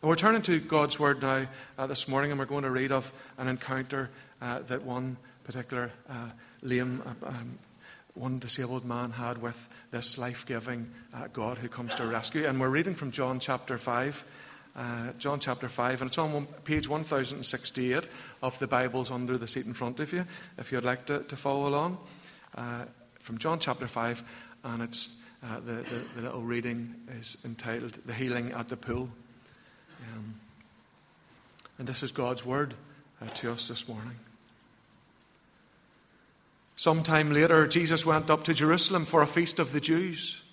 And we're turning to God's Word now uh, this morning, and we're going to read of an encounter uh, that one particular uh, lame, uh, um, one disabled man had with this life giving uh, God who comes to rescue. And we're reading from John chapter 5. Uh, John chapter 5, and it's on page 1068 of the Bibles under the seat in front of you, if you'd like to, to follow along. from John chapter 5, and it's the, the, the little reading is entitled The Healing at the Pool. Um, and this is God's word uh, to us this morning. Sometime later, Jesus went up to Jerusalem for a feast of the Jews.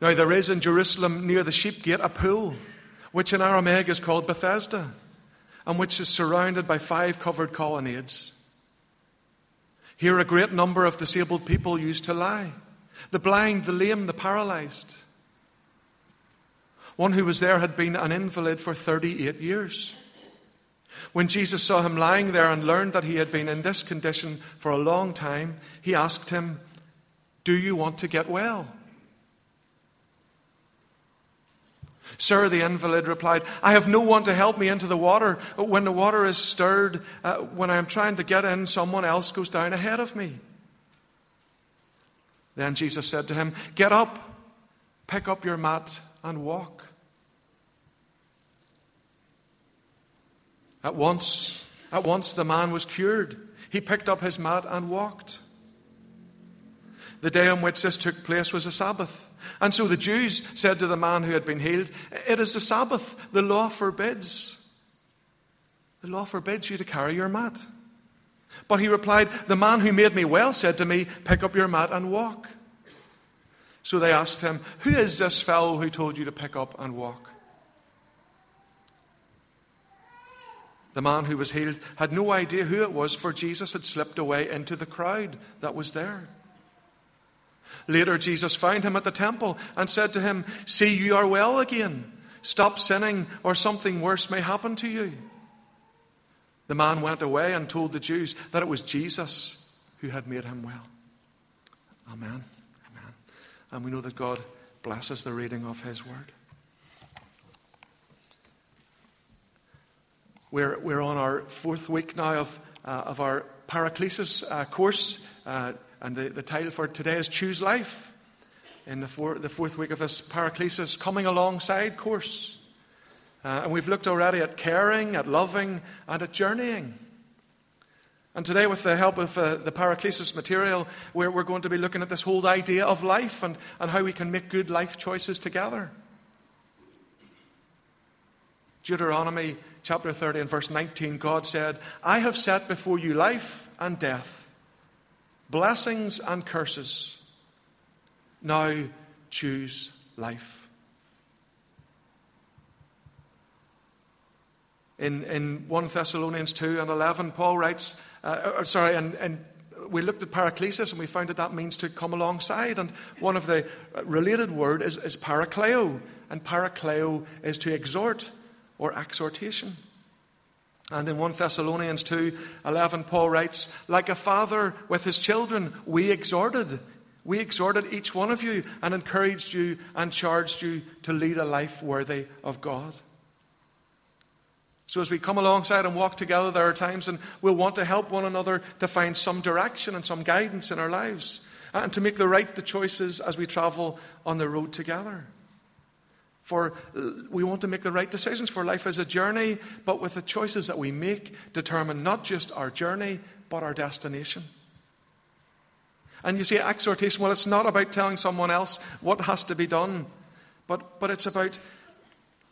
Now, there is in Jerusalem near the sheep gate a pool, which in Aramaic is called Bethesda, and which is surrounded by five covered colonnades. Here, a great number of disabled people used to lie the blind, the lame, the paralyzed. One who was there had been an invalid for 38 years. When Jesus saw him lying there and learned that he had been in this condition for a long time, he asked him, Do you want to get well? Sir, the invalid replied, I have no one to help me into the water. When the water is stirred, uh, when I am trying to get in, someone else goes down ahead of me. Then Jesus said to him, Get up, pick up your mat, and walk. At once, at once the man was cured. He picked up his mat and walked. The day on which this took place was a Sabbath. And so the Jews said to the man who had been healed, It is the Sabbath. The law forbids. The law forbids you to carry your mat. But he replied, The man who made me well said to me, Pick up your mat and walk. So they asked him, Who is this fellow who told you to pick up and walk? The man who was healed had no idea who it was, for Jesus had slipped away into the crowd that was there. Later, Jesus found him at the temple and said to him, See, you are well again. Stop sinning, or something worse may happen to you. The man went away and told the Jews that it was Jesus who had made him well. Amen. Amen. And we know that God blesses the reading of his word. We're, we're on our fourth week now of, uh, of our Paraclesis uh, course, uh, and the, the title for today is Choose Life. In the, four, the fourth week of this Paraclesis coming alongside course. Uh, and we've looked already at caring, at loving, and at journeying. And today, with the help of uh, the Paraclesis material, we're, we're going to be looking at this whole idea of life and, and how we can make good life choices together. Deuteronomy chapter 30 and verse 19, God said, I have set before you life and death, blessings and curses. Now choose life. In, in 1 Thessalonians 2 and 11, Paul writes, uh, uh, sorry, and, and we looked at paraklesis and we found that that means to come alongside. And one of the related word is, is parakleo. And parakleo is to exhort or exhortation. And in 1 Thessalonians 2 11, Paul writes, Like a father with his children, we exhorted. We exhorted each one of you and encouraged you and charged you to lead a life worthy of God. So, as we come alongside and walk together, there are times when we'll want to help one another to find some direction and some guidance in our lives and to make the right choices as we travel on the road together. For uh, we want to make the right decisions for life as a journey, but with the choices that we make determine not just our journey, but our destination. And you see, exhortation, well, it's not about telling someone else what has to be done, but, but it's, about,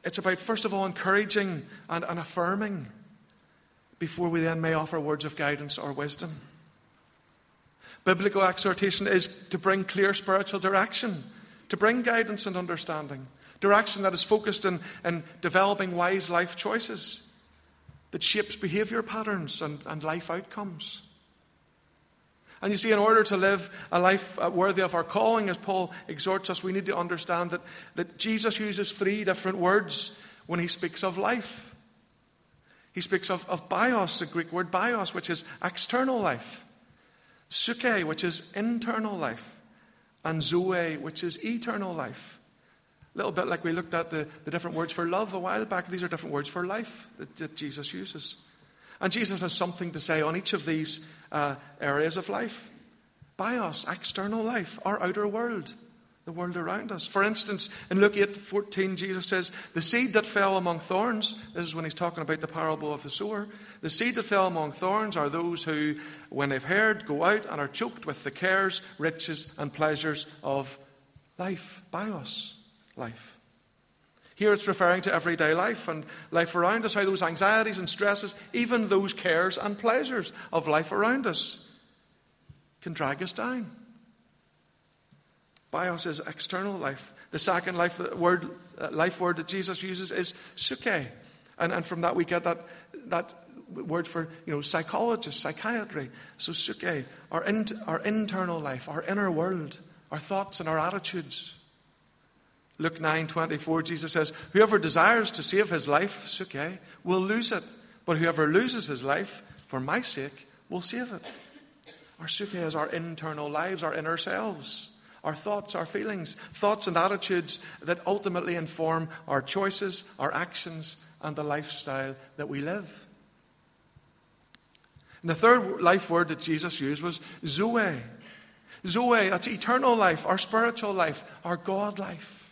it's about, first of all, encouraging and, and affirming before we then may offer words of guidance or wisdom. Biblical exhortation is to bring clear spiritual direction, to bring guidance and understanding. Direction that is focused in, in developing wise life choices that shapes behavior patterns and, and life outcomes. And you see, in order to live a life uh, worthy of our calling, as Paul exhorts us, we need to understand that, that Jesus uses three different words when he speaks of life. He speaks of, of bios, the Greek word bios, which is external life, psuche, which is internal life, and zoe, which is eternal life. A little bit like we looked at the, the different words for love a while back. These are different words for life that, that Jesus uses. And Jesus has something to say on each of these uh, areas of life. Bios, external life, our outer world, the world around us. For instance, in Luke 8 14, Jesus says, The seed that fell among thorns, this is when he's talking about the parable of the sower. The seed that fell among thorns are those who, when they've heard, go out and are choked with the cares, riches, and pleasures of life, bios life. Here it's referring to everyday life and life around us, how those anxieties and stresses, even those cares and pleasures of life around us, can drag us down. Bios is external life. The second life word, uh, life word that Jesus uses is psuche. And, and from that we get that, that word for you know psychologist, psychiatry. So psuche, our, in, our internal life, our inner world, our thoughts and our attitudes. Luke 9 24, Jesus says, Whoever desires to save his life, psuche, eh, will lose it. But whoever loses his life for my sake will save it. Our psuche eh, is our internal lives, our inner selves, our thoughts, our feelings, thoughts and attitudes that ultimately inform our choices, our actions, and the lifestyle that we live. And the third life word that Jesus used was Zoe. Zoe, that's eternal life, our spiritual life, our God life.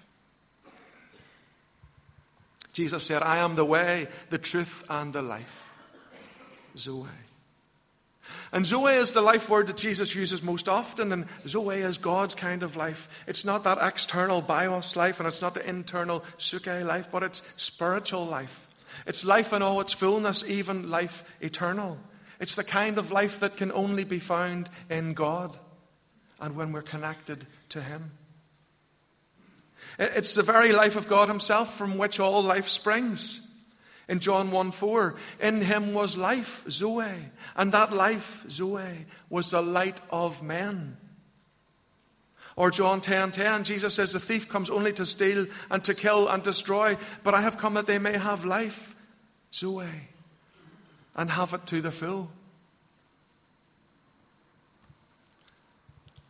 Jesus said, I am the way, the truth, and the life. Zoe. And Zoe is the life word that Jesus uses most often, and Zoe is God's kind of life. It's not that external bios life, and it's not the internal psuche life, but it's spiritual life. It's life in all its fullness, even life eternal. It's the kind of life that can only be found in God and when we're connected to Him. It's the very life of God Himself from which all life springs. In John 1 4, in Him was life, Zoe, and that life, Zoe, was the light of men. Or John 10 10, Jesus says, The thief comes only to steal and to kill and destroy, but I have come that they may have life, Zoe, and have it to the full.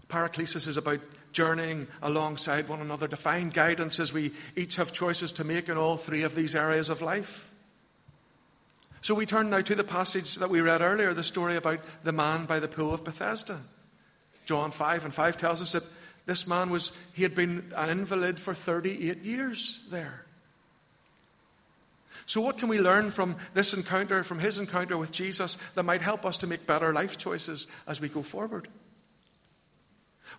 Paraclesis is about journeying alongside one another to find guidance as we each have choices to make in all three of these areas of life. So we turn now to the passage that we read earlier, the story about the man by the pool of Bethesda. John 5 and 5 tells us that this man was, he had been an invalid for 38 years there. So, what can we learn from this encounter, from his encounter with Jesus, that might help us to make better life choices as we go forward?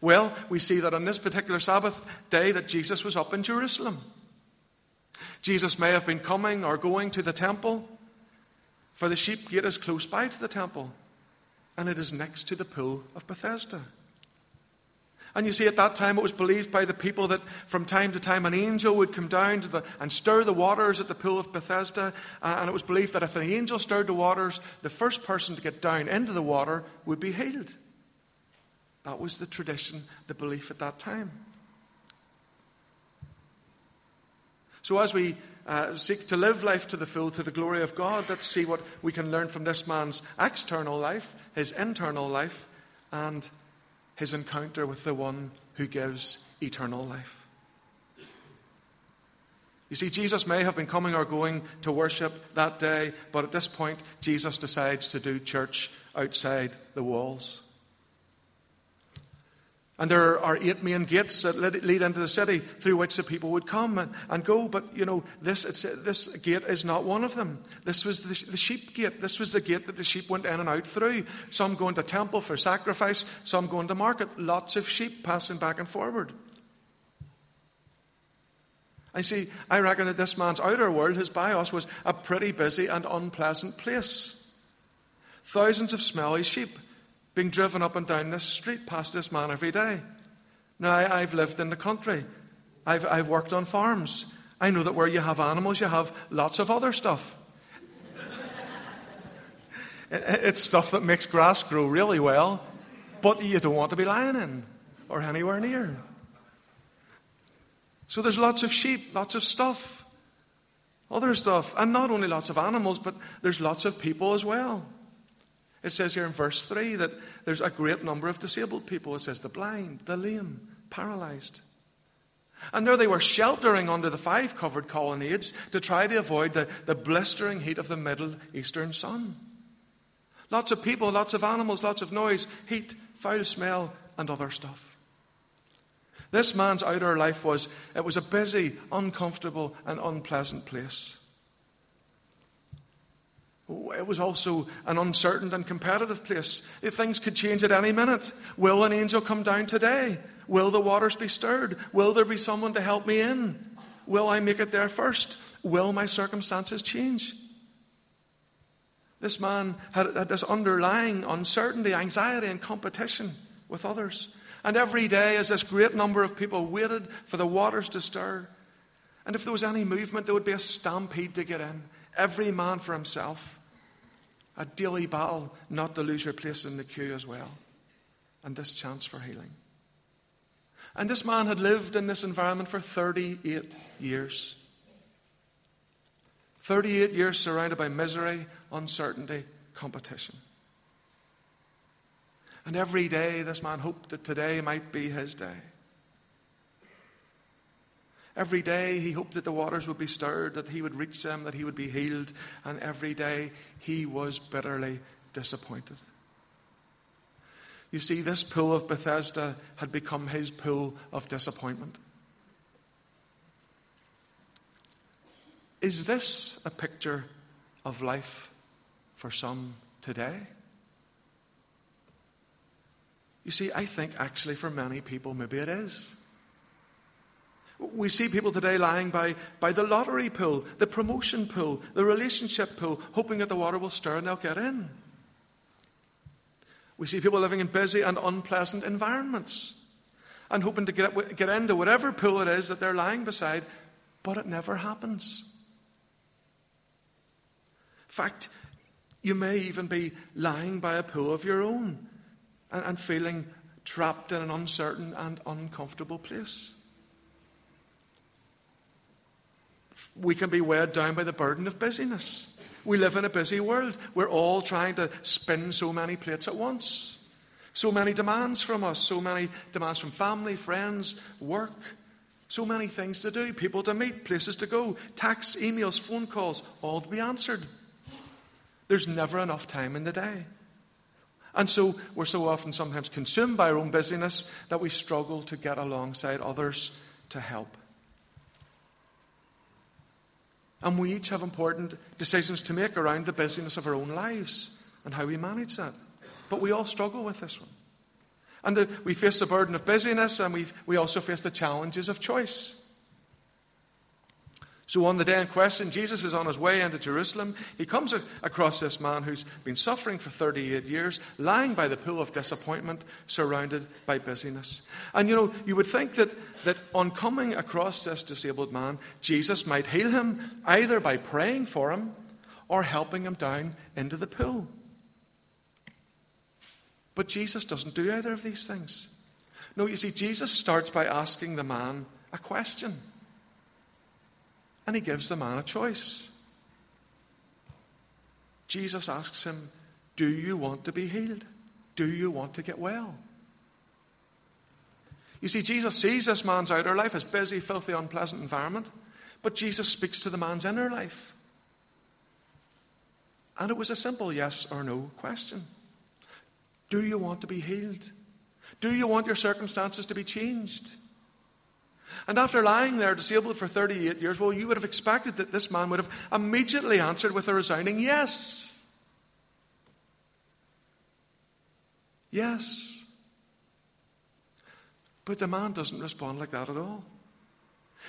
Well, we see that on this particular Sabbath day that Jesus was up in Jerusalem. Jesus may have been coming or going to the temple, for the sheep gate is close by to the temple, and it is next to the pool of Bethesda. And you see, at that time, it was believed by the people that from time to time an angel would come down the, and stir the waters at the pool of Bethesda. Uh, and it was believed that if an angel stirred the waters, the first person to get down into the water would be healed. That was the tradition, the belief at that time. So, as we uh, seek to live life to the full, to the glory of God, let's see what we can learn from this man's external life, his internal life, and his encounter with the one who gives eternal life. You see, Jesus may have been coming or going to worship that day, but at this point, Jesus decides to do church outside the walls. And there are eight main gates that lead into the city through which the people would come and, and go. But, you know, this, this gate is not one of them. This was the, the sheep gate. This was the gate that the sheep went in and out through. Some going to temple for sacrifice, some going to market. Lots of sheep passing back and forward. I see, I reckon that this man's outer world, his bios, was a pretty busy and unpleasant place. Thousands of smelly sheep being driven up and down this street past this man every day. Now, I, have lived in the country, I've, I've worked on farms. I know that where you have animals, you have lots of other stuff. it's stuff that makes grass grow really well, but you don't want to be lying in or anywhere near. So there's lots of sheep, lots of stuff, other stuff, and not only lots of animals, but there's lots of people as well. It says here in verse 3 that there's a great number of disabled people. It says the blind, the lame, paralyzed. And there they were sheltering under the five covered colonnades to try to avoid the, the blistering heat of the Middle Eastern sun. Lots of people, lots of animals, lots of noise, heat, foul smell, and other stuff. This man's outer life was it was a busy, uncomfortable, and unpleasant place. Oh, it was also an uncertain and competitive place. If things could change at any minute. Will an angel come down today? Will the waters be stirred? Will there be someone to help me in? Will I make it there first? Will my circumstances change? This man had, had this underlying uncertainty, anxiety, and competition with others. And every day, as this great number of people waited for the waters to stir, and if there was any movement, there would be a stampede to get in. Every man for himself. A daily battle not to lose your place in the queue as well. And this chance for healing. And this man had lived in this environment for 38 years. 38 years surrounded by misery, uncertainty, competition. And every day, this man hoped that today might be his day. Every day he hoped that the waters would be stirred, that he would reach them, that he would be healed, and every day he was bitterly disappointed. You see, this pool of Bethesda had become his pool of disappointment. Is this a picture of life for some today? You see, I think actually for many people, maybe it is. We see people today lying by, by the lottery pool, the promotion pool, the relationship pool, hoping that the water will stir and they'll get in. We see people living in busy and unpleasant environments and hoping to get, get into whatever pool it is that they're lying beside, but it never happens. In fact, you may even be lying by a pool of your own and, and feeling trapped in an uncertain and uncomfortable place. We can be weighed down by the burden of busyness. We live in a busy world. We're all trying to spin so many plates at once. So many demands from us, so many demands from family, friends, work, so many things to do, people to meet, places to go, tax, emails, phone calls, all to be answered. There's never enough time in the day. And so we're so often sometimes consumed by our own busyness that we struggle to get alongside others to help. And we each have important decisions to make around the busyness of our own lives and how we manage that. But we all struggle with this one. And the, we face the burden of busyness and we we also face the challenges of choice. So, on the day in question, Jesus is on his way into Jerusalem. He comes across this man who's been suffering for 38 years, lying by the pool of disappointment, surrounded by busyness. And you know, you would think that, that on coming across this disabled man, Jesus might heal him either by praying for him or helping him down into the pool. But Jesus doesn't do either of these things. No, you see, Jesus starts by asking the man a question. And he gives the man a choice. Jesus asks him, Do you want to be healed? Do you want to get well? You see, Jesus sees this man's outer life as busy, filthy, unpleasant environment, but Jesus speaks to the man's inner life. And it was a simple yes or no question. Do you want to be healed? Do you want your circumstances to be changed? And after lying there disabled for 38 years, well, you would have expected that this man would have immediately answered with a resounding yes. Yes. But the man doesn't respond like that at all.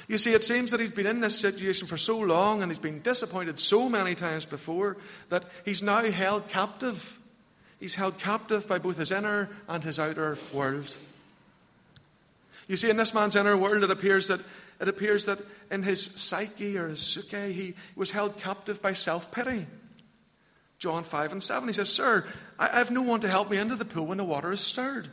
You see, it seems that he's been in this situation for so long and he's been disappointed so many times before that he's now held captive. He's held captive by both his inner and his outer world. You see, in this man's inner world, it appears that it appears that in his psyche or his psyche, he was held captive by self pity. John 5 and 7, he says, Sir, I have no one to help me into the pool when the water is stirred.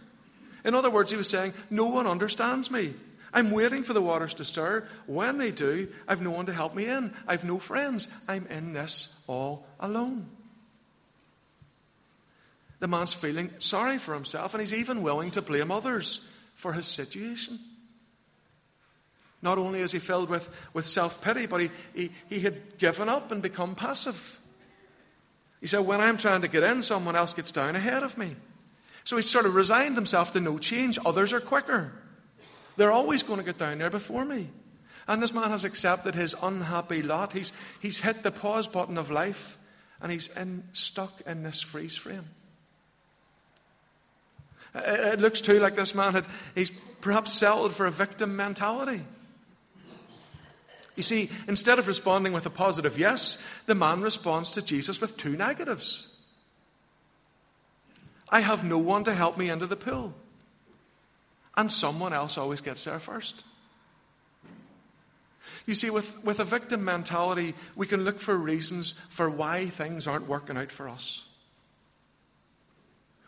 In other words, he was saying, No one understands me. I'm waiting for the waters to stir. When they do, I've no one to help me in. I've no friends. I'm in this all alone. The man's feeling sorry for himself, and he's even willing to blame others for his situation. Not only is he filled with, with self pity, but he, he, he had given up and become passive. He said, When I'm trying to get in, someone else gets down ahead of me. So he sort of resigned himself to no change. Others are quicker. They're always going to get down there before me. And this man has accepted his unhappy lot. He's, he's hit the pause button of life and he's in, stuck in this freeze frame. It looks too like this man had, he's perhaps settled for a victim mentality. You see, instead of responding with a positive yes, the man responds to Jesus with two negatives. I have no one to help me into the pool. And someone else always gets there first. You see, with, with a victim mentality, we can look for reasons for why things aren't working out for us.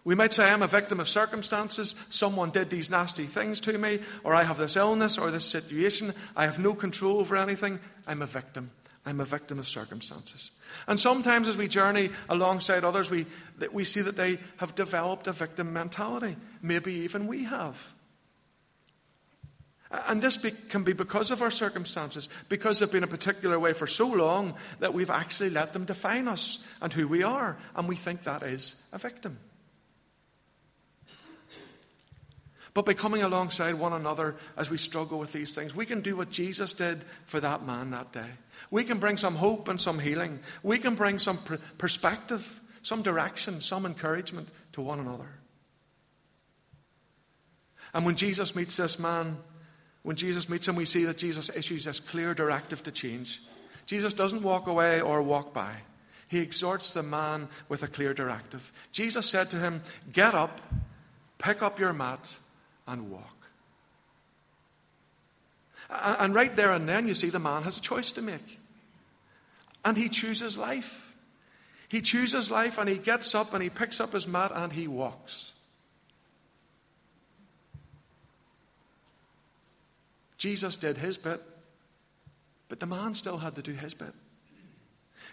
We might say, I'm a victim of circumstances. Someone did these nasty things to me, or I have this illness or this situation. I have no control over anything. I'm a victim. I'm a victim of circumstances. And sometimes as we journey alongside others, we, we see that they have developed a victim mentality. Maybe even we have. And this be, can be because of our circumstances, because they've been a particular way for so long that we've actually let them define us and who we are. And we think that is a victim. But by coming alongside one another as we struggle with these things, we can do what Jesus did for that man that day. We can bring some hope and some healing. We can bring some pr- perspective, some direction, some encouragement to one another. And when Jesus meets this man, when Jesus meets him, we see that Jesus issues this clear directive to change. Jesus doesn't walk away or walk by. He exhorts the man with a clear directive. Jesus said to him, Get up, pick up your mat, and walk. And right there and then, you see the man has a choice to make. And he chooses life. He chooses life and he gets up and he picks up his mat and he walks. Jesus did his bit, but the man still had to do his bit.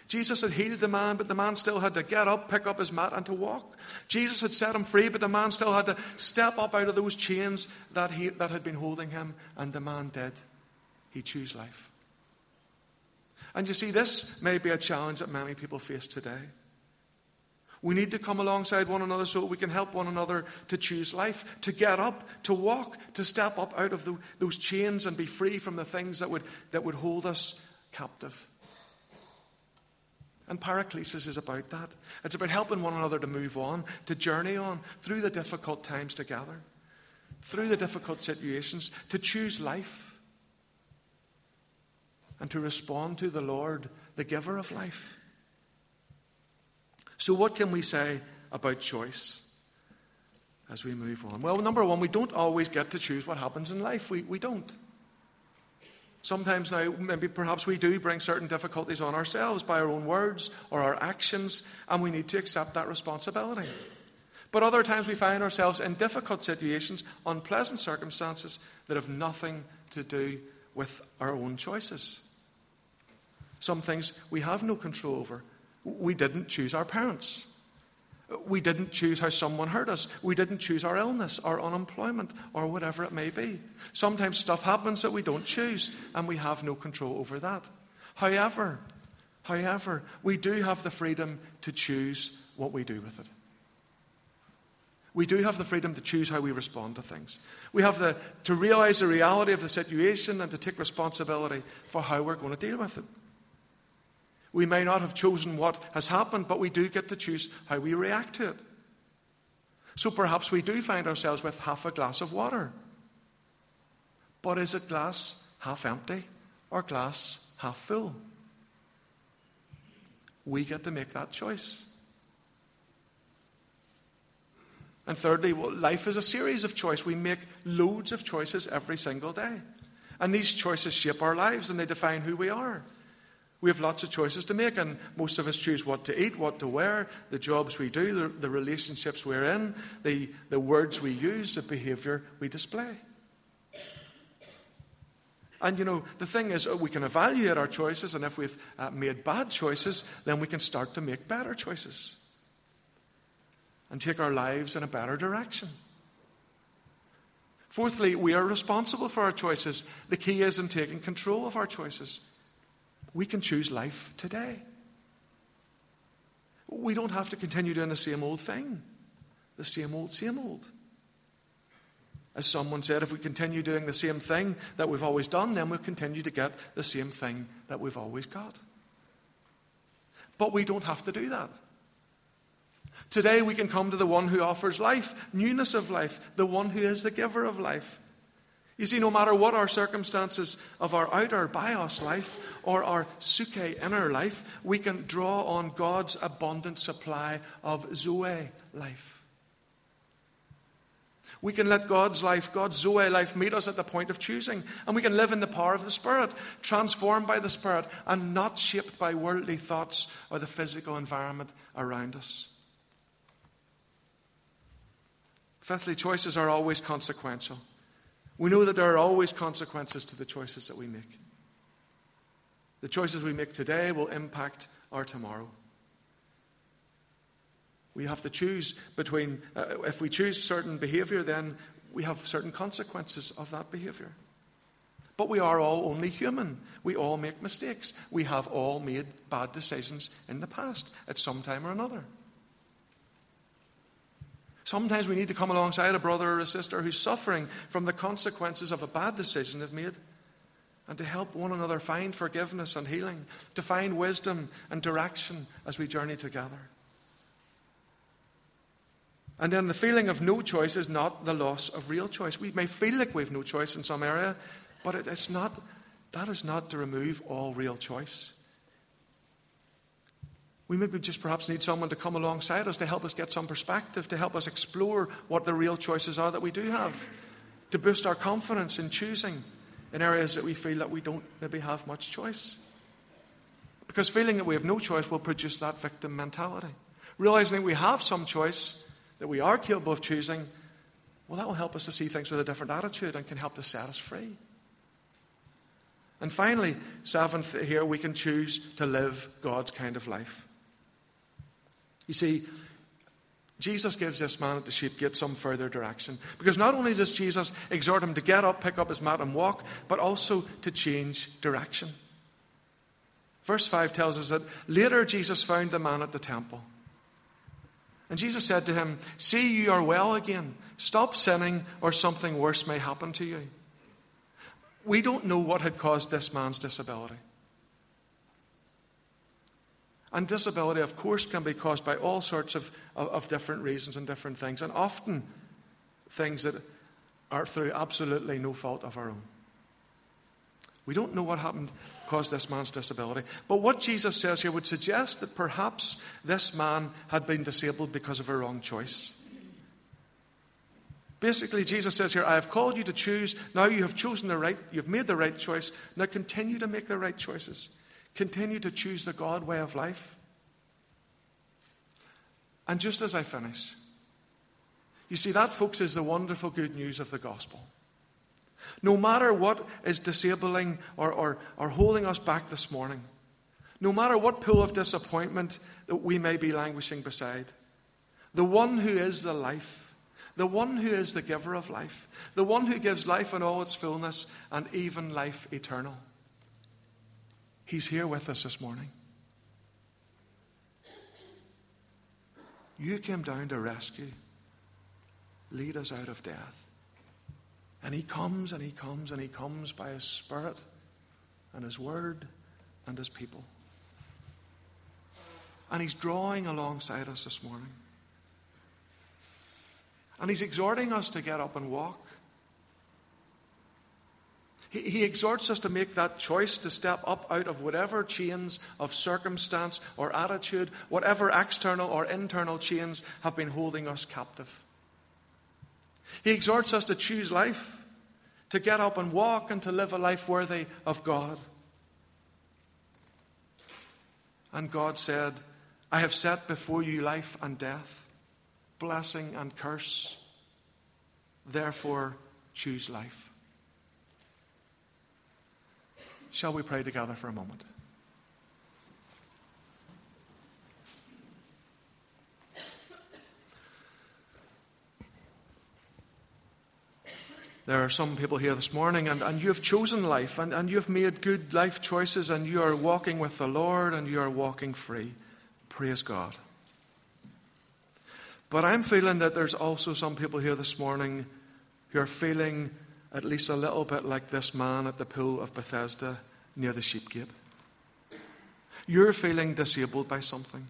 Jesus had healed the man, but the man still had to get up, pick up his mat, and to walk. Jesus had set him free, but the man still had to step up out of those chains that, he, that had been holding him, and the man did. He chose life. And you see, this may be a challenge that many people face today. We need to come alongside one another so we can help one another to choose life, to get up, to walk, to step up out of the, those chains and be free from the things that would, that would hold us captive. And Paraclesis is about that. It's about helping one another to move on, to journey on through the difficult times together, through the difficult situations, to choose life, and to respond to the Lord, the giver of life. So, what can we say about choice as we move on? Well, number one, we don't always get to choose what happens in life. We, we don't. Sometimes now, maybe perhaps we do bring certain difficulties on ourselves by our own words or our actions, and we need to accept that responsibility. But other times we find ourselves in difficult situations, unpleasant circumstances that have nothing to do with our own choices. Some things we have no control over. We didn't choose our parents. We didn't choose how someone hurt us. We didn't choose our illness, our unemployment, or whatever it may be. Sometimes stuff happens that we don't choose, and we have no control over that. However, however, we do have the freedom to choose what we do with it. We do have the freedom to choose how we respond to things. We have the, to realize the reality of the situation and to take responsibility for how we're going to deal with it. We may not have chosen what has happened, but we do get to choose how we react to it. So perhaps we do find ourselves with half a glass of water. But is it glass half empty or glass half full? We get to make that choice. And thirdly, well, life is a series of choices. We make loads of choices every single day. And these choices shape our lives and they define who we are. We have lots of choices to make, and most of us choose what to eat, what to wear, the jobs we do, the, the relationships we're in, the, the words we use, the behaviour we display. And you know, the thing is, we can evaluate our choices, and if we've uh, made bad choices, then we can start to make better choices and take our lives in a better direction. Fourthly, we are responsible for our choices. The key is in taking control of our choices. We can choose life today. We don't have to continue doing the same old thing, the same old, same old. As someone said, if we continue doing the same thing that we've always done, then we'll continue to get the same thing that we've always got. But we don't have to do that. Today we can come to the one who offers life, newness of life, the one who is the giver of life. You see, no matter what our circumstances of our outer bios life or our psuche inner life, we can draw on God's abundant supply of Zoe life. We can let God's life, God's Zoe life, meet us at the point of choosing. And we can live in the power of the Spirit, transformed by the Spirit, and not shaped by worldly thoughts or the physical environment around us. Fifthly, choices are always consequential. We know that there are always consequences to the choices that we make. The choices we make today will impact our tomorrow. We have to choose between, uh, if we choose certain behavior, then we have certain consequences of that behavior. But we are all only human. We all make mistakes. We have all made bad decisions in the past at some time or another. Sometimes we need to come alongside a brother or a sister who's suffering from the consequences of a bad decision they've made and to help one another find forgiveness and healing, to find wisdom and direction as we journey together. And then the feeling of no choice is not the loss of real choice. We may feel like we have no choice in some area, but it, it's not, that is not to remove all real choice. We maybe just perhaps need someone to come alongside us to help us get some perspective, to help us explore what the real choices are that we do have, to boost our confidence in choosing in areas that we feel that we don't maybe have much choice. Because feeling that we have no choice will produce that victim mentality. Realizing that we have some choice that we are capable of choosing, well, that will help us to see things with a different attitude and can help to set us free. And finally, seventh, here we can choose to live God's kind of life. You see, Jesus gives this man at the sheep gate some further direction. Because not only does Jesus exhort him to get up, pick up his mat, and walk, but also to change direction. Verse 5 tells us that later Jesus found the man at the temple. And Jesus said to him, See, you are well again. Stop sinning, or something worse may happen to you. We don't know what had caused this man's disability. And disability, of course, can be caused by all sorts of, of, of, different reasons and different things, and often things that are through absolutely no fault of our own. We don't know what happened caused this man's disability. But what Jesus says here would suggest that perhaps this man had been disabled because of a wrong choice. Basically, Jesus says here, I have called you to choose. Now you have chosen the right, you've made the right choice. Now continue to make the right choices. Continue to choose the God way of life. And just as I finish, you see, that, folks, is the wonderful good news of the gospel. No matter what is disabling or, or, or holding us back this morning, no matter what pool of disappointment that we may be languishing beside, the one who is the life, the one who is the giver of life, the one who gives life in all its fullness and even life eternal, he's here with us this morning. You came down to rescue, lead us out of death. And He comes and He comes and He comes by His Spirit and His Word and His people. And He's drawing alongside us this morning. And He's exhorting us to get up and walk. He, exhorts us to make that choice to step up out of whatever chains of circumstance or attitude, whatever external or internal chains have been holding us captive. He exhorts us to choose life, to get up and walk, and to live a life worthy of God. And God said, I have set before you life and death, blessing and curse. Therefore, choose life. Shall we pray together for a moment? There are some people here this morning, and, and you have chosen life, and, and you have made good life choices, and you are walking with the Lord, and you are walking free. Praise God. But I'm feeling that there's also some people here this morning who are feeling at least a little bit like this man at the pool of Bethesda near the sheep gate. You're feeling disabled by something,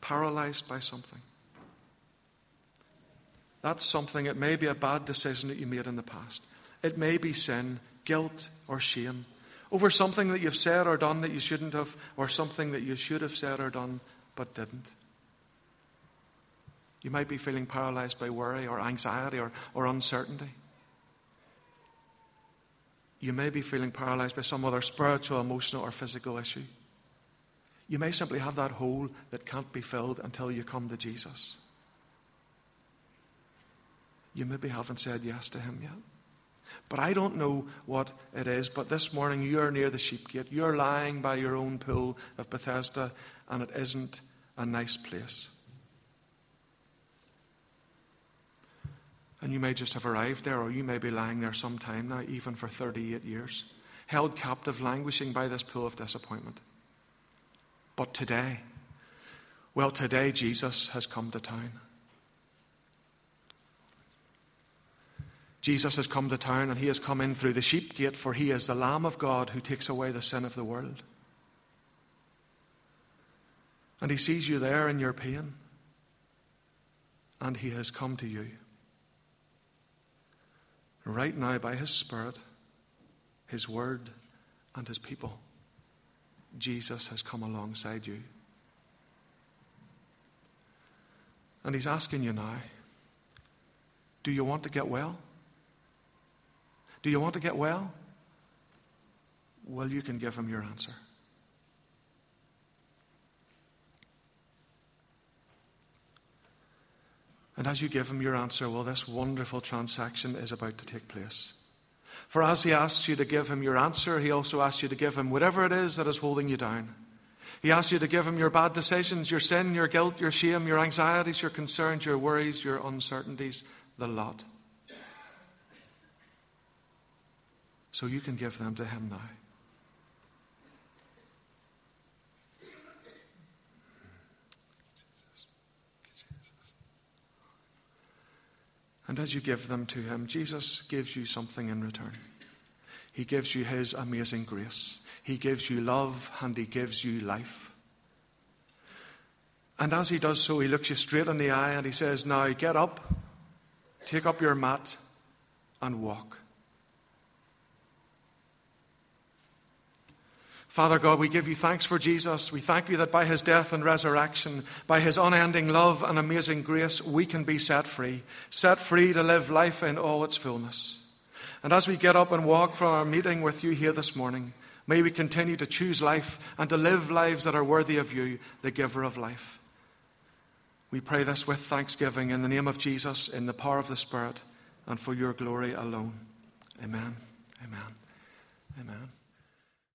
paralyzed by something. That's something, it may be a bad decision that you made in the past. It may be sin, guilt, or shame over something that you've said or done that you shouldn't have, or something that you should have said or done but didn't. You might be feeling paralyzed by worry or anxiety or, or uncertainty. You may be feeling paralyzed by some other spiritual, emotional, or physical issue. You may simply have that hole that can't be filled until you come to Jesus. You maybe haven't said yes to Him yet. But I don't know what it is. But this morning you're near the sheep gate. You're lying by your own pool of Bethesda, and it isn't a nice place. And you may just have arrived there, or you may be lying there some time now, even for 38 years, held captive, languishing by this pool of disappointment. But today, well, today Jesus has come to town. Jesus has come to town and he has come in through the sheep gate, for he is the Lamb of God who takes away the sin of the world. And he sees you there in your pain, and he has come to you right now by His Spirit, His Word, and His people, Jesus has come alongside you. And He's asking you now do you want to get well? Do you want to get well? Well, you can give Him your answer. And as you give him your answer, well, this wonderful transaction is about to take place. For as he asks you to give him your answer, he also asks you to give him whatever it is that is holding you down. He asks you to give him your bad decisions, your sin, your guilt, your shame, your anxieties, your concerns, your worries, your uncertainties, the lot. So you can give them to him now. And as you give them to Him, Jesus gives you something in return. He gives you His amazing grace. He gives you love and He gives you life. And as He does so, He looks you straight in the eye and He says, Now get up, take up your mat, and walk. Father God, we give you thanks for Jesus. We thank you that by his death and resurrection, by his unending love and amazing grace, we can be set free. Set free to live life in all its fullness. And as we get up and walk from our meeting with you here this morning, may we continue to choose life and to live lives that are worthy of you, the giver of life. We pray this with thanksgiving in the name of Jesus, in the power of the Spirit, and for your glory alone. Amen. Amen. Amen.